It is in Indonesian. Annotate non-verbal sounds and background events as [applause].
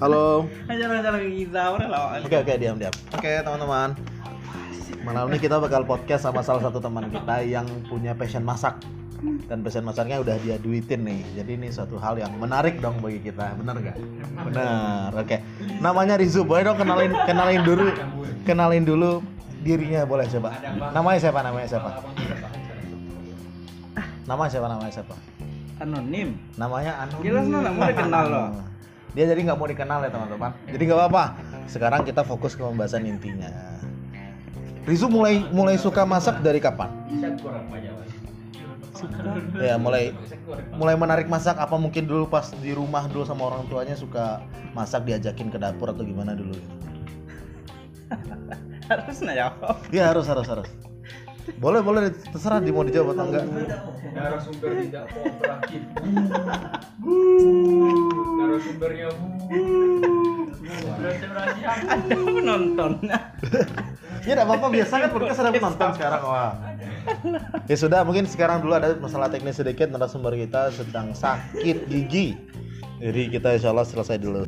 Halo. Acara-acara kita orang lah. Oke oke diam diam. Oke teman-teman. Malam ini kita bakal podcast sama salah satu teman kita yang punya passion masak dan passion masaknya udah dia duitin nih. Jadi ini suatu hal yang menarik dong bagi kita, bener gak? Bener. Oke. Namanya Rizu. Boleh dong kenalin kenalin dulu kenalin dulu dirinya boleh coba. Namanya siapa? Namanya siapa? Nama siapa? Namanya siapa? Anonim. Namanya Anu. Jelas lo nggak mau dikenal loh. Dia jadi nggak mau dikenal ya teman-teman. Jadi nggak apa-apa. Sekarang kita fokus ke pembahasan intinya. Rizu mulai mulai suka masak dari kapan? Ya mulai mulai menarik masak apa mungkin dulu pas di rumah dulu sama orang tuanya suka masak diajakin ke dapur atau gimana dulu? [laughs] Harus jawab. Iya harus harus harus. Boleh boleh terserah di mau dijawab atau enggak. narasumber tidak kooperatif narasumbernya [laughs] [laughs] Ada penonton. [laughs] Ya tidak apa-apa biasa kan podcast ada penonton sekarang wah. Ya sudah mungkin sekarang dulu ada masalah teknis sedikit narasumber kita sedang sakit gigi. Jadi kita insya Allah selesai dulu.